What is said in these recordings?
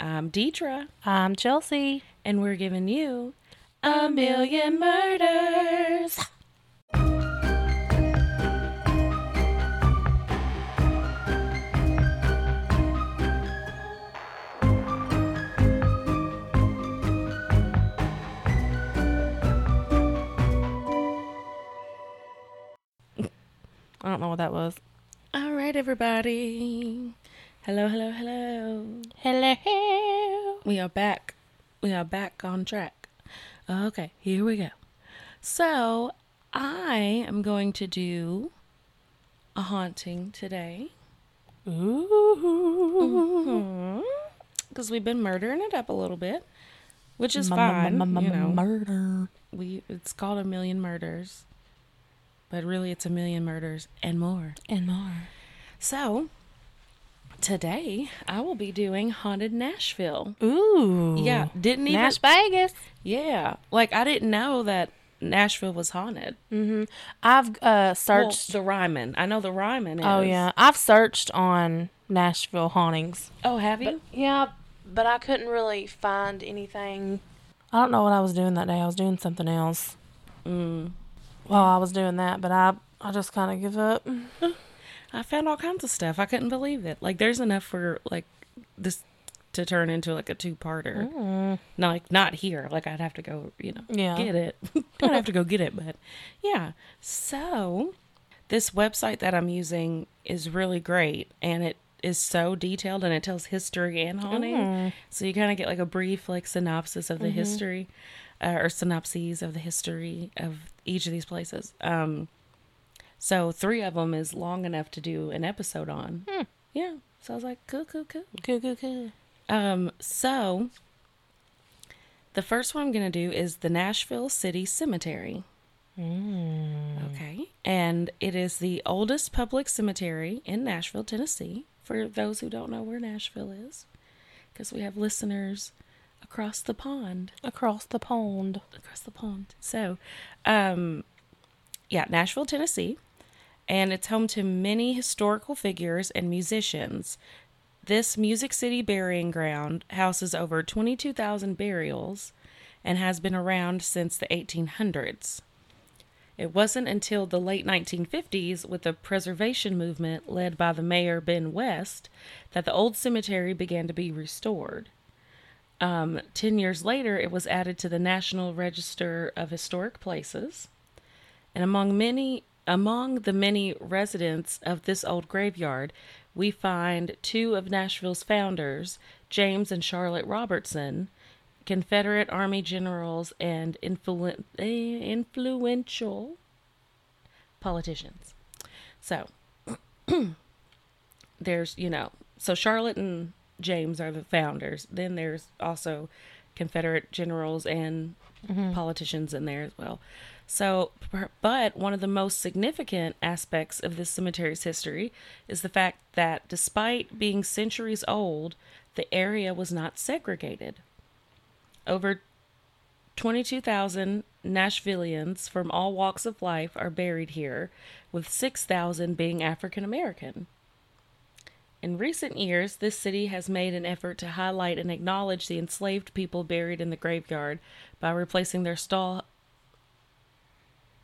I'm Deidra, I'm Chelsea. and we're giving you a million murders. I don't know what that was. All right, everybody. Hello, hello, hello. Hello. We are back. We are back on track. Okay, here we go. So, I am going to do a haunting today. Ooh. Because we've been murdering it up a little bit, which is fine. You know, Murder. we it's called a million murders, but really it's a million murders and more. And more. So, today I will be doing haunted Nashville. Ooh. Yeah, didn't even Nash Vegas. Yeah, like I didn't know that Nashville was haunted. Mm-hmm. I've uh Well, searched. the Ryman. I know the Ryman is. oh yeah, I've searched on Nashville hauntings. Oh, have you? But yeah, but I couldn't really find anything. I don't know what I was doing that day. I was doing something else Mm. while I was doing that, but I I just kind of give up. I found all kinds of stuff. I couldn't believe it. Like, there's enough for like this to turn into like a two-parter. Mm. No, like not here. Like I'd have to go, you know, Yeah. get it. Don't have to go get it, but yeah. So this website that I'm using is really great, and it is so detailed, and it tells history and haunting. Mm. So you kind of get like a brief like synopsis of the history, uh, or synopses of the history of each of these places. Um, so three of them is long enough to do an episode on. Hmm. Yeah. So I was like, cool, cool, cool. Cool, cool, cool. Um, so the first one I'm going to do is the Nashville City Cemetery. Mm. Okay. And it is the oldest public cemetery in Nashville, Tennessee, for those who don't know where Nashville is, because we have listeners across the pond. Across the pond. Across the pond. So, um, yeah, Nashville, Tennessee. And it's home to many historical figures and musicians. This Music City burying ground houses over 22,000 burials and has been around since the 1800s. It wasn't until the late 1950s, with the preservation movement led by the mayor Ben West, that the old cemetery began to be restored. Um, Ten years later, it was added to the National Register of Historic Places. And among many among the many residents of this old graveyard, we find two of Nashville's founders, James and Charlotte Robertson, Confederate Army generals and influ- eh, influential politicians. So, there's, you know, so Charlotte and James are the founders. Then there's also Confederate generals and politicians in there as well. So, but one of the most significant aspects of this cemetery's history is the fact that despite being centuries old, the area was not segregated. Over 22,000 Nashvillians from all walks of life are buried here, with 6,000 being African American. In recent years, this city has made an effort to highlight and acknowledge the enslaved people buried in the graveyard by replacing their stall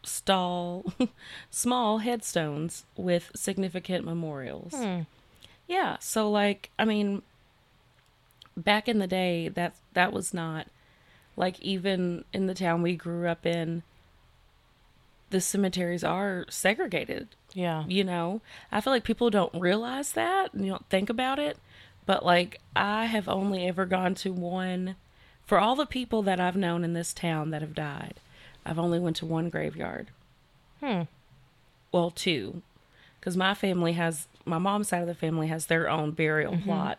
stall small headstones with significant memorials. Hmm. Yeah, so like I mean back in the day that that was not like even in the town we grew up in the cemeteries are segregated Yeah. you know i feel like people don't realize that and you don't think about it but like i have only ever gone to one for all the people that i've known in this town that have died i've only went to one graveyard. Hmm. well two. Because my family has my mom's side of the family has their own burial plot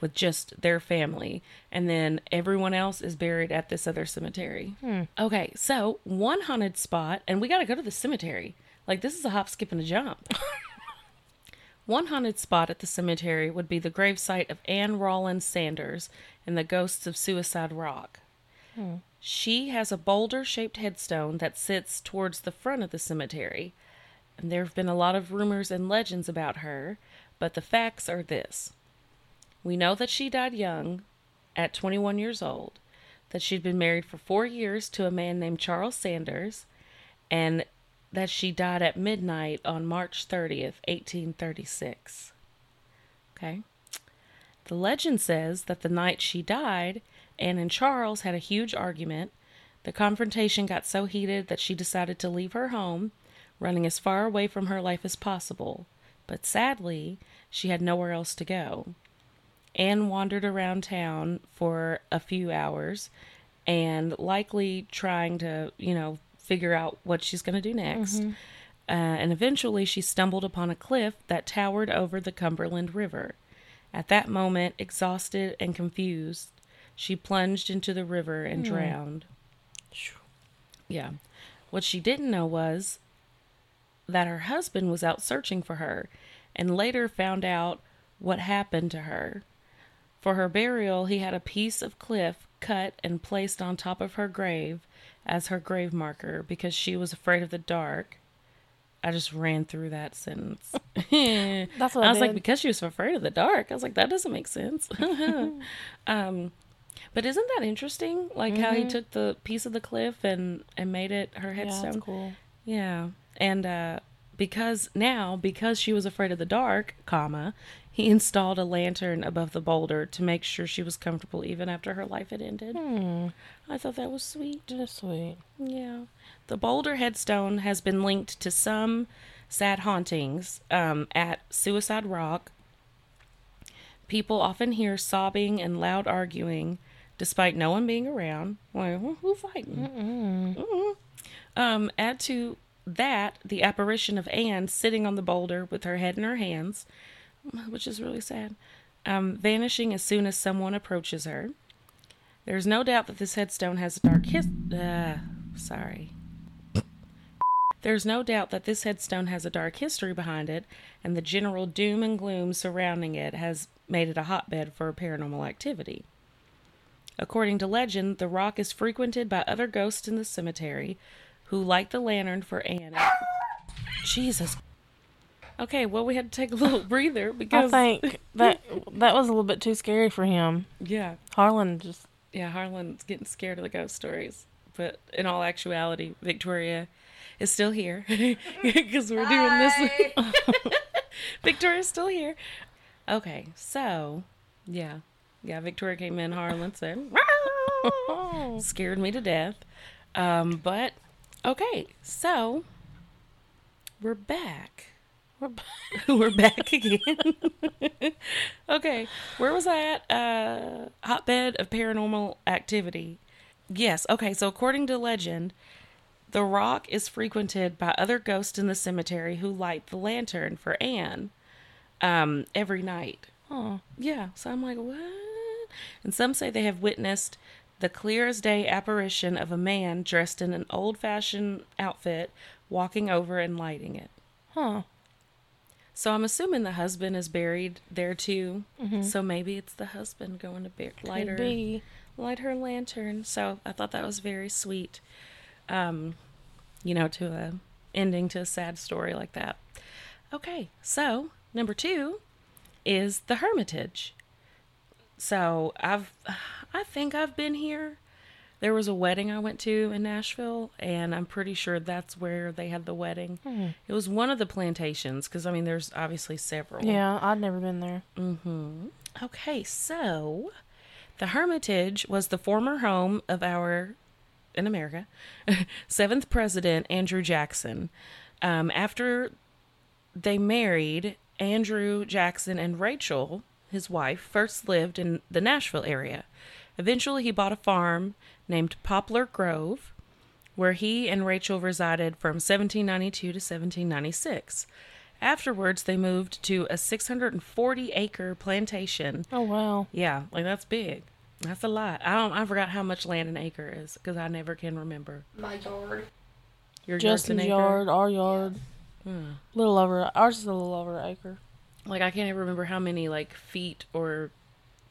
with just their family. And then everyone else is buried at this other cemetery. Okay so one haunted spot and we got to go to the cemetery. Like this is a hop skip and a jump. One haunted spot at the cemetery would be the gravesite of anne rawlins sanders and the ghosts of suicide rock she has a boulder shaped headstone that sits towards the front of the cemetery. And there have been a lot of rumors and legends about her, but the facts are this. We know that she died young, at 21 years old, that she'd been married for four years to a man named Charles Sanders, and that she died at midnight on March 30th, 1836. Okay. The legend says that the night she died, Anne and Charles had a huge argument. The confrontation got so heated that she decided to leave her home, running as far away from her life as possible. But sadly, she had nowhere else to go. Anne wandered around town for a few hours and likely trying to, you know, figure out what she's going to do next. Uh, and eventually she stumbled upon a cliff that towered over the Cumberland River. At that moment, exhausted and confused, she plunged into the river and drowned. Yeah. What she didn't know was that her husband was out searching for her and later found out what happened to her. For her burial, he had a piece of cliff cut and placed on top of her grave as her grave marker because she was afraid of the dark. I just ran through that sentence. That's what I I, was like, because she was afraid of the dark. I was like, that doesn't make sense. um, but isn't that interesting? Like how he took the piece of the cliff and and made it her Mm-hmm. yeah, headstone. that's cool. Yeah. And uh because now because she was afraid of the dark, comma, he installed a lantern above the boulder to make sure she was comfortable even after her life had ended. Hmm. I thought that was sweet. Just sweet. Yeah. The boulder headstone has been linked to some sad hauntings um, at Suicide Rock. People often hear sobbing and loud arguing despite no one being around. Well, who- fighting? Mm-mm. Um, add to that the apparition of Anne sitting on the boulder with her head in her hands, which is really sad, um, vanishing as soon as someone approaches her. There's no doubt that this headstone has a dark his. Uh, sorry. There's no doubt that this headstone has a dark history behind it, and the general doom and gloom surrounding it has made it a hotbed for paranormal activity. According to legend, the rock is frequented by other ghosts in the cemetery who light the lantern for Anne. Jesus. Okay, well, we had to take a little breather because. I think that that was a little bit too scary for him. Yeah. Harlan just Yeah, Harlan's getting scared of the ghost stories. But in all actuality, Victoria is still here because we're doing this. Victoria's still here. Okay, so yeah, yeah. Victoria came in. Harlan said, scared me to death. Um, but okay, so we're back. We're b- We're back again. okay, where was I at? Uh, hotbed of paranormal activity. Yes. Okay. So according to legend, the rock is frequented by other ghosts in the cemetery who light the lantern for Anne um, every night. oh, Yeah. So I'm like, what? And some say they have witnessed the clear as day apparition of a man dressed in an old fashioned outfit walking over and lighting it. huh. So I'm assuming the husband is buried there too. So maybe it's the husband going to bear, light her be. light her lantern. So I thought that was very sweet. Um, you know, to a ending to a sad story like that. Okay, so number two is the Hermitage. So I've, I think I've been here. There was a wedding I went to in Nashville, and I'm pretty sure that's where they had the wedding. It was one of the plantations, because I mean, there's obviously several. Yeah, I'd never been there. Mm-hmm. Okay, so the Hermitage was the former home of our, in America, seventh president, Andrew Jackson. Um, after they married, Andrew Jackson and Rachel, his wife, first lived in the Nashville area. Eventually, he bought a farm named Poplar Grove, where he and Rachel resided from 1792 to 1796. Afterwards, they moved to a 640 acre plantation. Oh wow. Yeah, like that's big. That's a lot. I don't. I forgot how much land an acre is because I never can remember. My yard. Your yard's Justin's an acre? yard, our yard, Hmm. little over. Ours is a little over an acre. Like I can't even remember how many like feet or,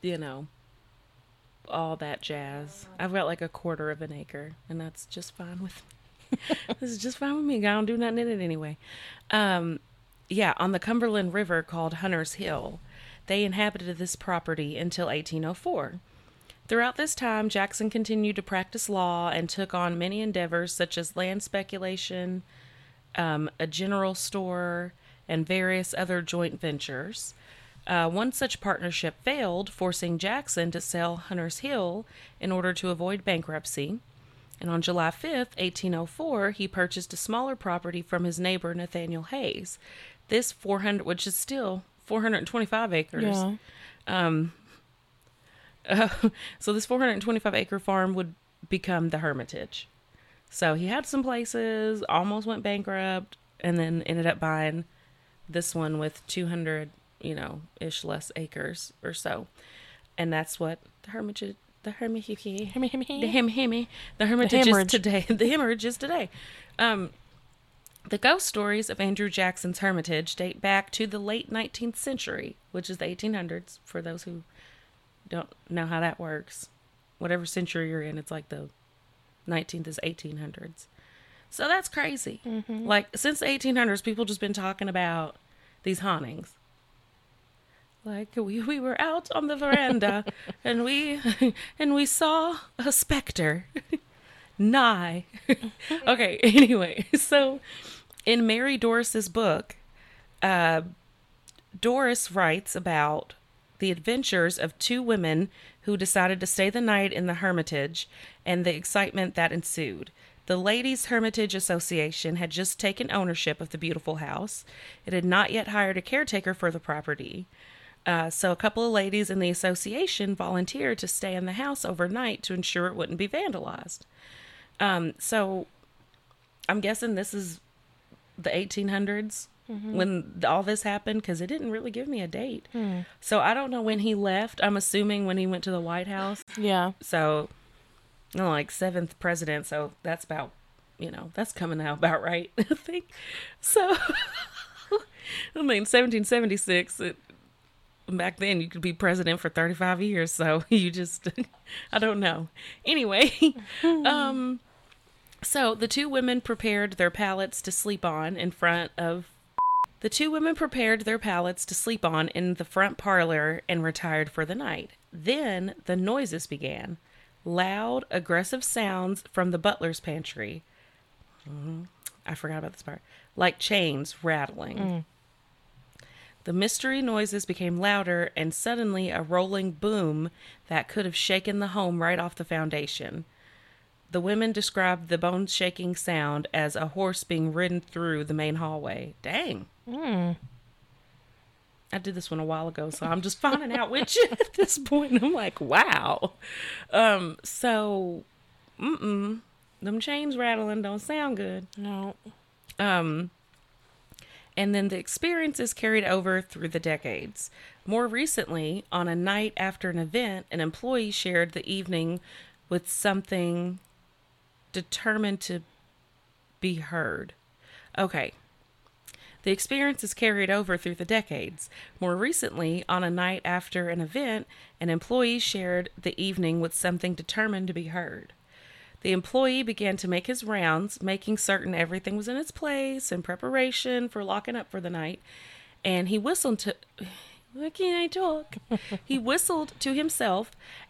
you know, all that jazz. I've got like a quarter of an acre, and that's just fine with me. this is just fine with me. I don't do nothing in it anyway. Um, yeah, on the Cumberland River called Hunter's Hill, they inhabited this property until 1804. Throughout this time, Jackson continued to practice law and took on many endeavors such as land speculation, um, a general store, and various other joint ventures. Uh, one such partnership failed, forcing Jackson to sell Hunter's Hill in order to avoid bankruptcy. And on July 5th, 1804, he purchased a smaller property from his neighbor Nathaniel Hays. This 400, which is still 425 acres. Yeah. Um, uh, so this 425 acre farm would become the Hermitage. So he had some places, almost went bankrupt, and then ended up buying this one with 200, you know, ish less acres or so. And that's what the Hermitage, the Hermitage, the hemi, the Hermitage is today. The hemorrhage is today. Um, the ghost stories of Andrew Jackson's Hermitage date back to the late 19th century, which is the 1800s, for those who don't know how that works. Whatever century you're in, it's like the 19th is 1800s. So that's crazy. Like, since the 1800s, people just been talking about these hauntings. Like we, we were out on the veranda and we and we saw a specter nigh. okay, anyway, so in Mary Dorris's book, uh, Dorris writes about the adventures of two women who decided to stay the night in the Hermitage and the excitement that ensued. The Ladies' Hermitage Association had just taken ownership of the beautiful house. It had not yet hired a caretaker for the property. Uh, so a couple of ladies in the association volunteered to stay in the house overnight to ensure it wouldn't be vandalized. Um, so I'm guessing this is the 1800s when all this happened because it didn't really give me a date. So I don't know when he left. I'm assuming when he went to the White House. Yeah. So, like seventh president. So that's about, you know, that's coming out about right. I think. So, I mean, 1776. It, back then, you could be president for 35 years. So you just, I don't know. Anyway, um, so the two women prepared their pallets to sleep on in front of. The two women prepared their pallets to sleep on in the front parlor and retired for the night. Then the noises began loud, aggressive sounds from the butler's pantry. Mhm. I forgot about this part. Like chains rattling. The mystery noises became louder, and suddenly a rolling boom that could have shaken the home right off the foundation. The women described the bone shaking sound as a horse being ridden through the main hallway. Dang. I did this one a while ago, so I'm just finding out which at this point. I'm like, wow. Um, so, mm-mm, them chains rattling don't sound good. No. Um, and then the experience is carried over through the decades. More recently, on a night after an event, an employee shared the evening with something determined to be heard. Okay. The experience is carried over through the decades. More recently, on a night after an event, an employee shared the evening with something determined to be heard. The employee began to make his rounds, making certain everything was in its place in preparation for locking up for the night. And he whistled to. Why can't I talk? he whistled to himself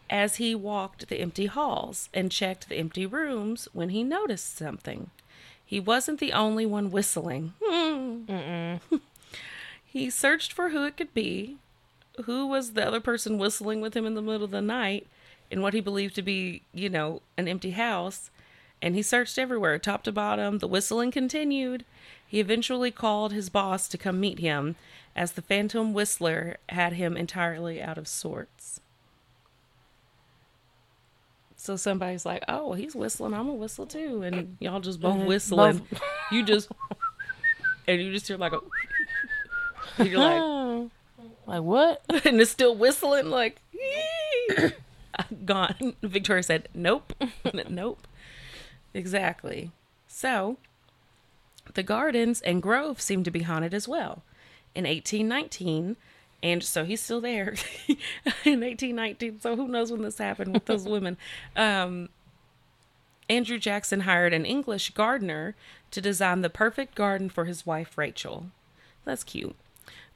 as he walked the empty halls and checked the empty rooms when he noticed something. He wasn't the only one whistling. Hmm. he searched for who it could be, who was the other person whistling with him in the middle of the night in what he believed to be, you know, an empty house. And he searched everywhere, top to bottom. The whistling continued. He eventually called his boss to come meet him, as the phantom whistler had him entirely out of sorts. So somebody's like, "Oh, he's whistling. I'm gonna whistle too," and y'all just both And whistling. both- You just and you just hear like a. You're like. Like what? and it's still whistling like gone victoria said nope nope exactly so the gardens and grove seem to be haunted as well in 1819 and so he's still there in 1819 so who knows when this happened with those women um andrew jackson hired an english gardener to design the perfect garden for his wife rachel that's cute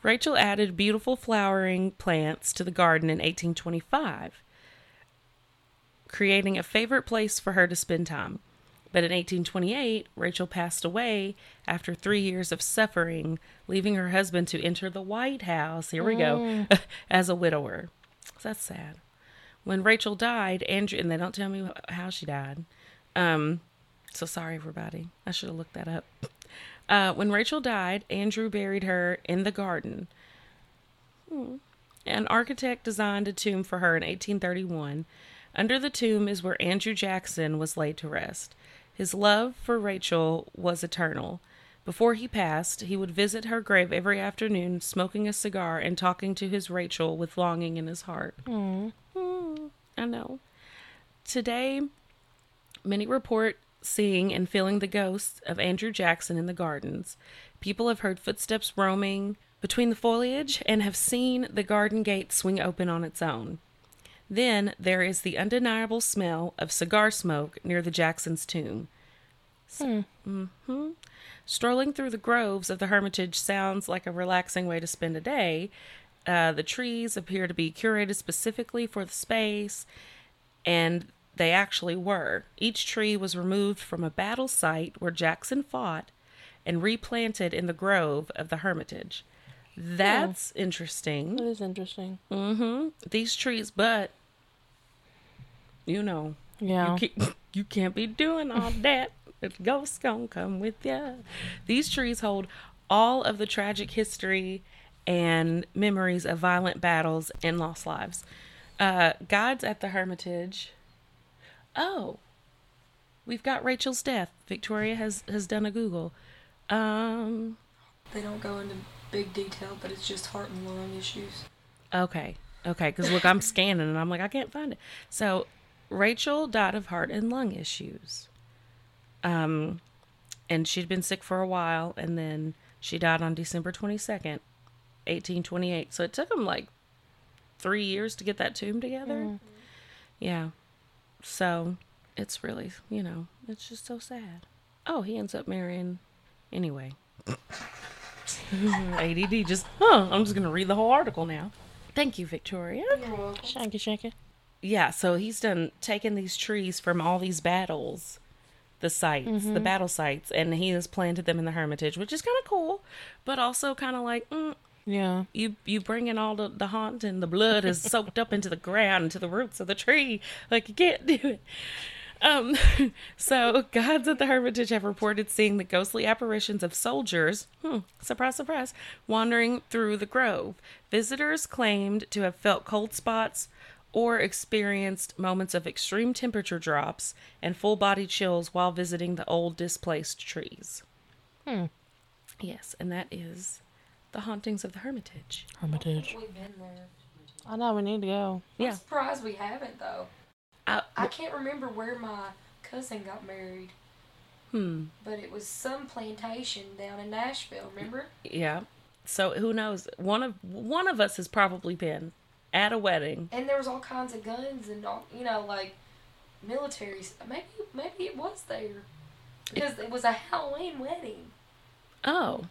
Rachel added beautiful flowering plants to the garden in 1825. creating a favorite place for her to spend time. But in 1828, Rachel passed away after three years of suffering, leaving her husband to enter the White House. Here we go, as a widower. That's sad. When Rachel died, Andrew, and they don't tell me how she died. Um, so sorry, everybody. I should have looked that up. Uh, when Rachel died, Andrew buried her in the garden. Hmm. An architect designed a tomb for her in 1831. Under the tomb is where Andrew Jackson was laid to rest. His love for Rachel was eternal. Before he passed, he would visit her grave every afternoon, smoking a cigar and talking to his Rachel with longing in his heart. Mm, Mm, I know. Today, many report seeing and feeling the ghosts of Andrew Jackson in the gardens. People have heard footsteps roaming between the foliage and have seen the garden gate swing open on its own. Then there is the undeniable smell of cigar smoke near the Jackson's tomb. Hmm. hmm Strolling through the groves of the Hermitage sounds like a relaxing way to spend a day. Uh, the trees appear to be curated specifically for the space, and they actually were. Each tree was removed from a battle site where Jackson fought and replanted in the grove of the Hermitage. That's interesting. That is interesting. Mm-hmm. These trees, but you know, Yeah. you can't, you can't be doing all that. The ghost's gonna come with you. These trees hold all of the tragic history and memories of violent battles and lost lives. Uh, Guides at the Hermitage. Oh, we've got Rachel's death. Victoria has has done a Google. Um, They don't go into big detail, but it's just heart and lung issues. Okay. Okay. Because look, I'm scanning and I'm like, I can't find it. So, Rachel died of heart and lung issues. Um, and she'd been sick for a while, and then she died on December 22nd, 1828. So it took them like three years to get that tomb together. Yeah. So it's really, you know, it's just so sad. Oh, he ends up marrying. Anyway. ADD just, huh, I'm just going to read the whole article now. Thank you, Victoria. You're welcome. Shanky shanky. Yeah, so he's done taking these trees from all these battles, the sites, the battle sites, and he has planted them in the Hermitage, which is kind of cool, but also kind of like, mm, Yeah. you you bringing all the the haunt and the blood is soaked up into the ground, into the roots of the tree. Like you can't do it. Um, so guides at the Hermitage have reported seeing the ghostly apparitions of soldiers, hmm, surprise, surprise, wandering through the grove. Visitors claimed to have felt cold spots or experienced moments of extreme temperature drops and full body chills while visiting the old displaced trees. Hmm. Yes, and that is the hauntings of the Hermitage. Hermitage. We've been there. I know we need to go. Yeah. I'm surprised we haven't though. I, I can't remember where my cousin got married, hmm. but it was some plantation down in Nashville. Remember? Yeah. So who knows? One of one of us has probably been at a wedding. And there was all kinds of guns and all, you know, like military. Maybe maybe it was there because it was a Halloween wedding. Oh,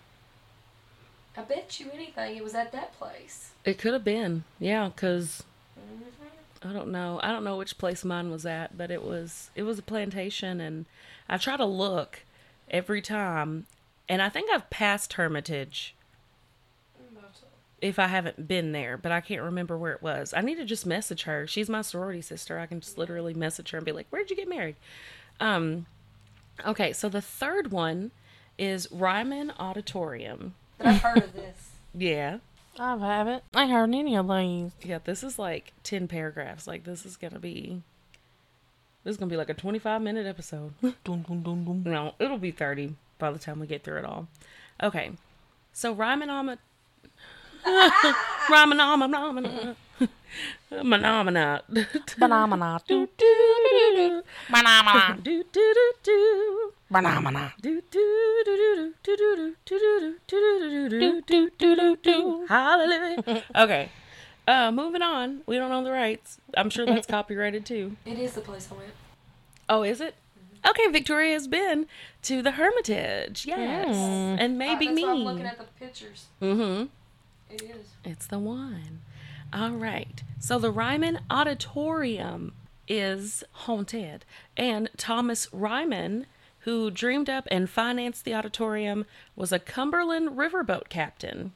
I bet you anything it was at that place. it could have been. Yeah, cuz hmm I don't know. I don't know which place mine was at, but it was it was a plantation and I try to look every time and I think I've passed Hermitage if I haven't been there, but I can't remember where it was. I need to just message her. She's my sorority sister. I can just literally message her and be like, "Where'd you get married?" Um okay, so the third one is Ryman Auditorium. But I've heard of this. Yeah. I haven't. I heard any of these. Yeah, this is like 10 paragraphs. Like this is going to be this is going to be like a 25 minute episode. Dun, dun, dun, dun. no, it'll be 30 by the time we get through it all. Okay. So Ryman Alma Ryman Alma Phenomena. Phenomena. Banana. Do, do, do, do. Banana. Do, do, do, do. Banana. Do, do, do, do, do, do, do, do, do, do, do, do, do, do, do. Hallelujah. Okay. Uh, moving on. We don't own the rights. I'm sure that's copyrighted too. It is the place I went. Oh, is it? Okay, Victoria has been to the Hermitage. Yes. And maybe Uh, that's why I'm looking at the pictures. Mm-hmm. It is. It's the one. All right. So the Ryman Auditorium. is haunted. And Thomas Ryman, who dreamed up and financed the auditorium, was a Cumberland riverboat captain.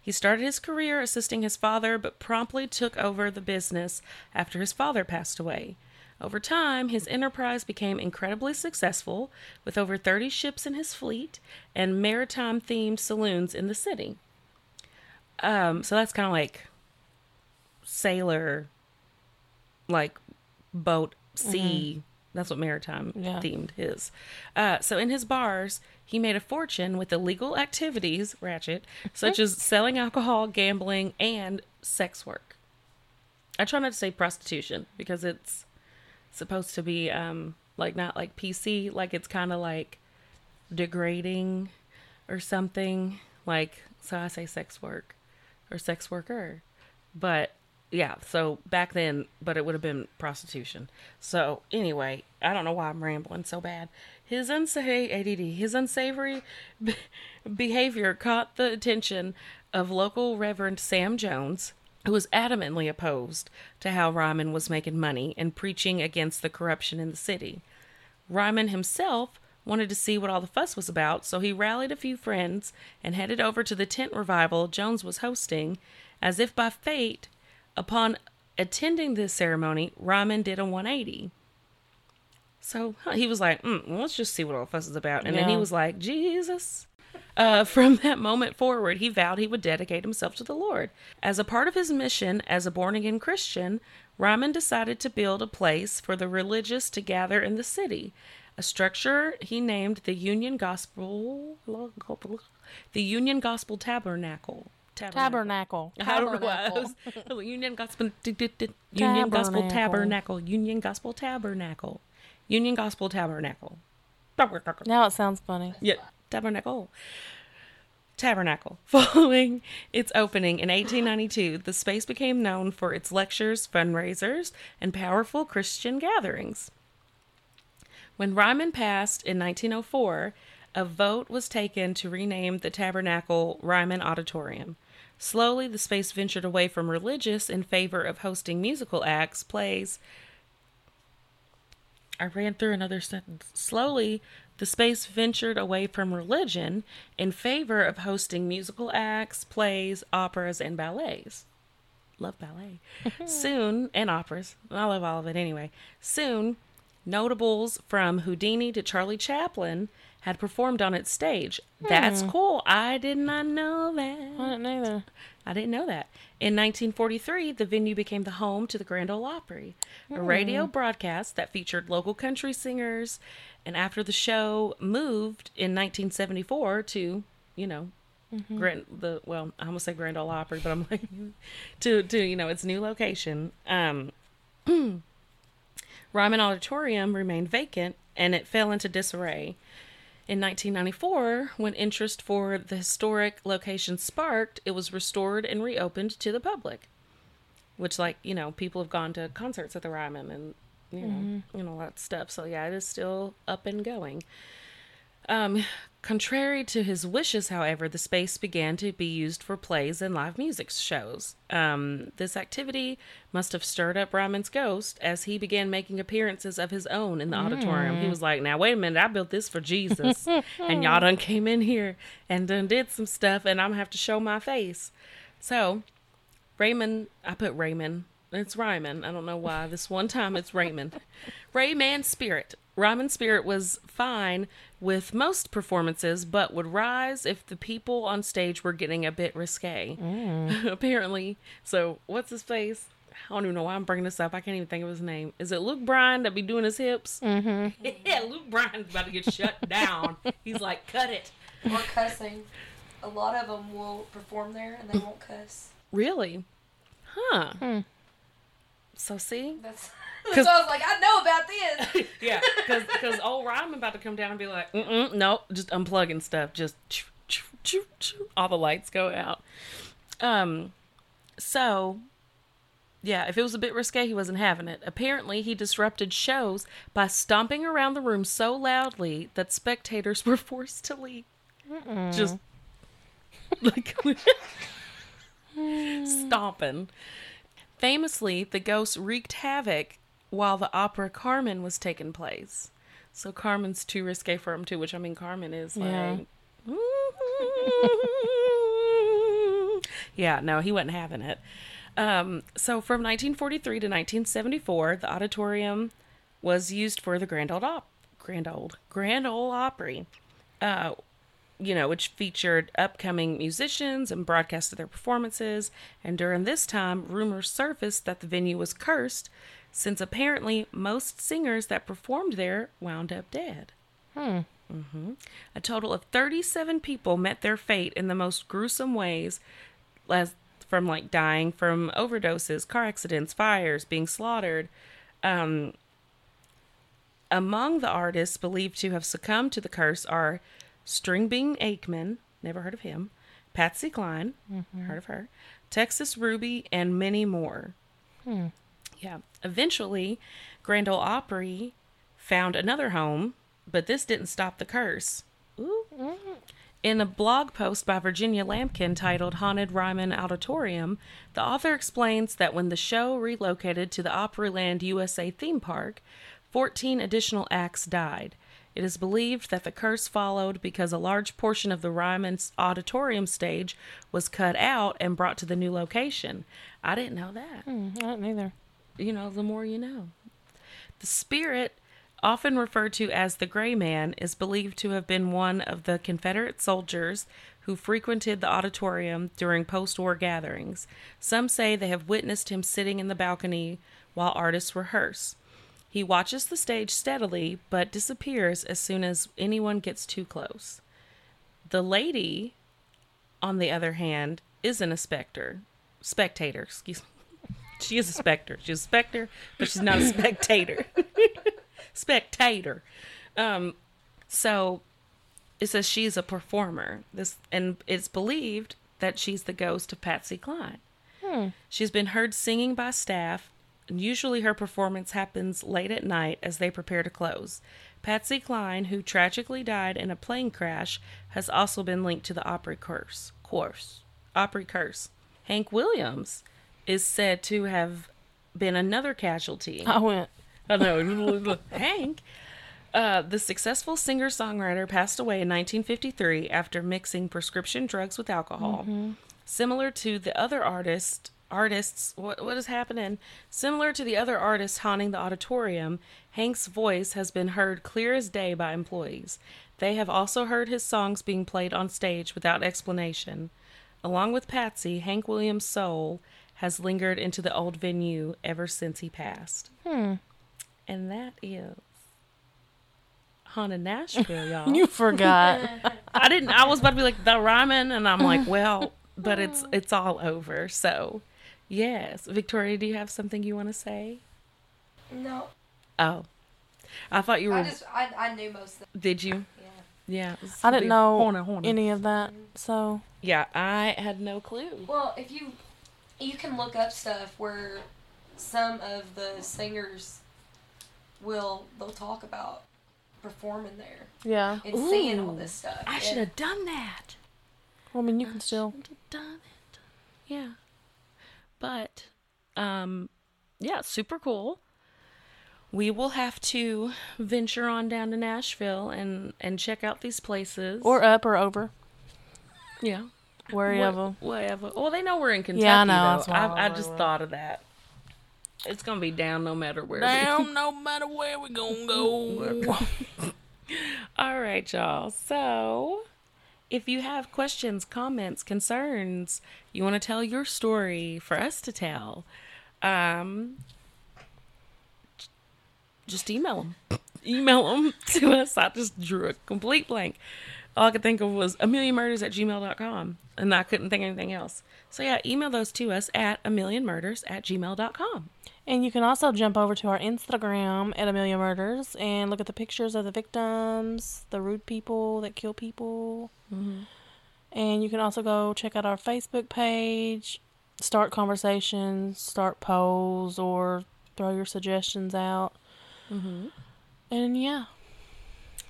He started his career assisting his father, but promptly took over the business after his father passed away. Over time, his enterprise became incredibly successful, with over 30 ships in his fleet and maritime themed saloons in the city. Um, so that's kind of like sailor, like boat, sea. That's what maritime Yeah. themed is. Uh, so in his bars, he made a fortune with illegal activities, ratchet, such as selling alcohol, gambling, and sex work. I try not to say prostitution because it's supposed to be um like not like PC, like it's kind of like degrading or something. Like so I say sex work or sex worker. But yeah, so back then, but it would have been prostitution. So anyway, I don't know why I'm rambling so bad. His unsavory ADD, his unsavory be- behavior caught the attention of local Reverend Sam Jones, who was adamantly opposed to how Ryman was making money and preaching against the corruption in the city. Ryman himself wanted to see what all the fuss was about, so he rallied a few friends and headed over to the tent revival Jones was hosting. As if by fate, upon attending this ceremony, Ryman did a 180. So huh, he was like, mm, well, let's just see what all the fuss is about. And then he was like, Jesus. Uh, from that moment forward, he vowed he would dedicate himself to the Lord. As a part of his mission as a born again Christian, Ryman decided to build a place for the religious to gather in the city, a structure he named the Union Gospel, the Union Gospel Tabernacle. Tabernacle. I don't know why. Union Gospel, Union Gospel Tabernacle. Tabernacle, Union Gospel Tabernacle, Union Gospel Tabernacle. Now it sounds funny. Yeah, tabernacle. Tabernacle. Following its opening in 1892, the space became known for its lectures, fundraisers, and powerful Christian gatherings. When Ryman passed in 1904, a vote was taken to rename the tabernacle Ryman Auditorium. Slowly, the space ventured away from religious in favor of hosting musical acts, plays, I ran through another sentence. Slowly, the space ventured away from religion in favor of hosting musical acts, plays, operas, and ballets. Love ballet. Soon, and operas. I love all of it anyway. Soon, notables from Houdini to Charlie Chaplin had performed on its stage. Hmm. That's cool. I did not know that. I didn't either. I didn't know that. In 1943, the venue became the home to the Grand Ole Opry, a hmm. radio broadcast that featured local country singers. And after the show moved in 1974 to, you know, mm-hmm. Grand the well, I almost say Grand Ole Opry, but I'm like to to you know its new location. Um, Ryman Auditorium remained vacant, and it fell into disarray. In 1994, when interest for the historic location sparked, it was restored and reopened to the public. Which, like, you know, people have gone to concerts at the Ryman and, you know, mm-hmm. you know, all that stuff. So, yeah, it is still up and going. Um, contrary to his wishes, however, the space began to be used for plays and live music shows. Um, this activity must have stirred up Ryman's ghost as he began making appearances of his own in the auditorium. He was like, "Now wait a minute, I built this for Jesus, and y'all done came in here and done did some stuff, and I'm gonna have to show my face." So Raymond, I put Raymond. It's Ryman. I don't know why. This one time it's Raymond. Rayman Spirit. Ryman Spirit was fine with most performances, but would rise if the people on stage were getting a bit risque. Apparently. So, what's his face? I don't even know why I'm bringing this up. I can't even think of his name. Is it Luke Bryan that be doing his hips? Mm-hmm. yeah, Luke Bryan's about to get shut down. He's like, cut it. Or cussing. A lot of them will perform there and they won't cuss. Really? Huh. So, see? That's, why I was like, I know about this. yeah, because because old Ryan about to come down and be like, Mm-mm, nope, just unplugging stuff, just choo, choo, choo, choo. all the lights go out. Um, so yeah, if it was a bit risque, he wasn't having it. Apparently, he disrupted shows by stomping around the room so loudly that spectators were forced to leave. Just like stomping. Famously, the ghost wreaked havoc while the opera Carmen was taking place. So Carmen's too risque for him too, which I mean Carmen is Yeah. Yeah, no, he wasn't having it. Um, so from 1943 to 1974, the auditorium was used for the Grand Old Op- Grand Old Grand Ole Opry. Uh, you know, which featured upcoming musicians and broadcasted their performances. And during this time, rumors surfaced that the venue was cursed, since apparently most singers that performed there wound up dead. Hmm. hmm A total of 37 people met their fate in the most gruesome ways, as from like dying from overdoses, car accidents, fires, being slaughtered. Um, among the artists believed to have succumbed to the curse are Stringbean Akeman, never heard of him, Patsy Cline, heard of her, Texas Ruby, and many more. Hmm. Yeah. Eventually, Grand Ole Opry found another home, but this didn't stop the curse. Ooh. In a blog post by Virginia Lampkin titled Haunted Ryman Auditorium, the author explains that when the show relocated to the Opryland USA theme park, 14 additional acts died. It is believed that the curse followed because a large portion of the Ryman's auditorium stage was cut out and brought to the new location. I didn't know that Hmm, I don't either. you know, the more you know. The spirit, often referred to as the Gray Man, is believed to have been one of the Confederate soldiers who frequented the auditorium during post war gatherings. Some say they have witnessed him sitting in the balcony while artists rehearse. He watches the stage steadily, but disappears as soon as anyone gets too close. The lady, on the other hand, isn't a specter. Spectator, excuse me. She is a specter. She's a specter, but she's not a spectator. spectator. Um, so it says she's a performer. This and it's believed that she's the ghost of Patsy Cline. Hmm. She's been heard singing by staff, usually her performance happens late at night as they prepare to close. Patsy Cline, who tragically died in a plane crash, has also been linked to the Opry curse. Course. Opry curse. Hank Williams is said to have been another casualty. I went. I know. Hank. Uh, the successful singer songwriter passed away in 1953 after mixing prescription drugs with alcohol. Similar to the other artist, artists, what, what is happening? Similar to the other artists haunting the auditorium, Hank's voice has been heard clear as day by employees. They have also heard his songs being played on stage without explanation. Along with Patsy, Hank Williams' soul has lingered into the old venue ever since he passed. Hmm. And that is Haunted Nashville, y'all. You forgot. I didn't. I was about to be like the ramen, and I'm like, well, but it's it's all over. So, yes, Victoria, do you have something you want to say? No, Oh, I thought you were. I just I, I knew most of them. did you? Yeah. Yeah. I didn't know horner, horner. any of that. So Yeah, I had no clue. Well, if you you can look up stuff where some of the singers will they'll talk about performing there yeah. and seeing all this stuff. I should have done that. Well, I mean, you can still. Should have done it. Yeah. But, um, yeah, super cool. We will have to venture on down to Nashville and and check out these places. Or up or over. yeah, Wherever. Whatever. Well, they know we're in Kentucky. Yeah, I know, Though. I I, just thought of that. It's gonna be down no matter where. we- Down no matter where we gonna go. All right, y'all. So, if you have questions, comments, concerns, you want to tell your story for us to tell, um, just email them. email them to us. I just drew a complete blank. All I could think of was a million murders at gmail.com, and I couldn't think anything else. So, yeah, email those to us at a million murders at gmail.com. And you can also jump over to our Instagram at A Million Murders and look at the pictures of the victims, the rude people that kill people. And you can also go check out our Facebook page, start conversations, start polls, or throw your suggestions out. Mm-hmm. And yeah,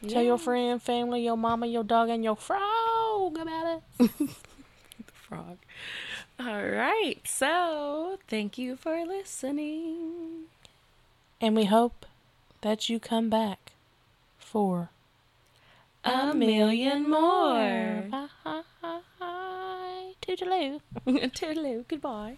tell your friend, family, your mama, your dog, and your frog about it. The frog. All right. So, thank you for listening. And we hope that you come back for A million more. Bye. Toodaloo. Toodaloo. Goodbye.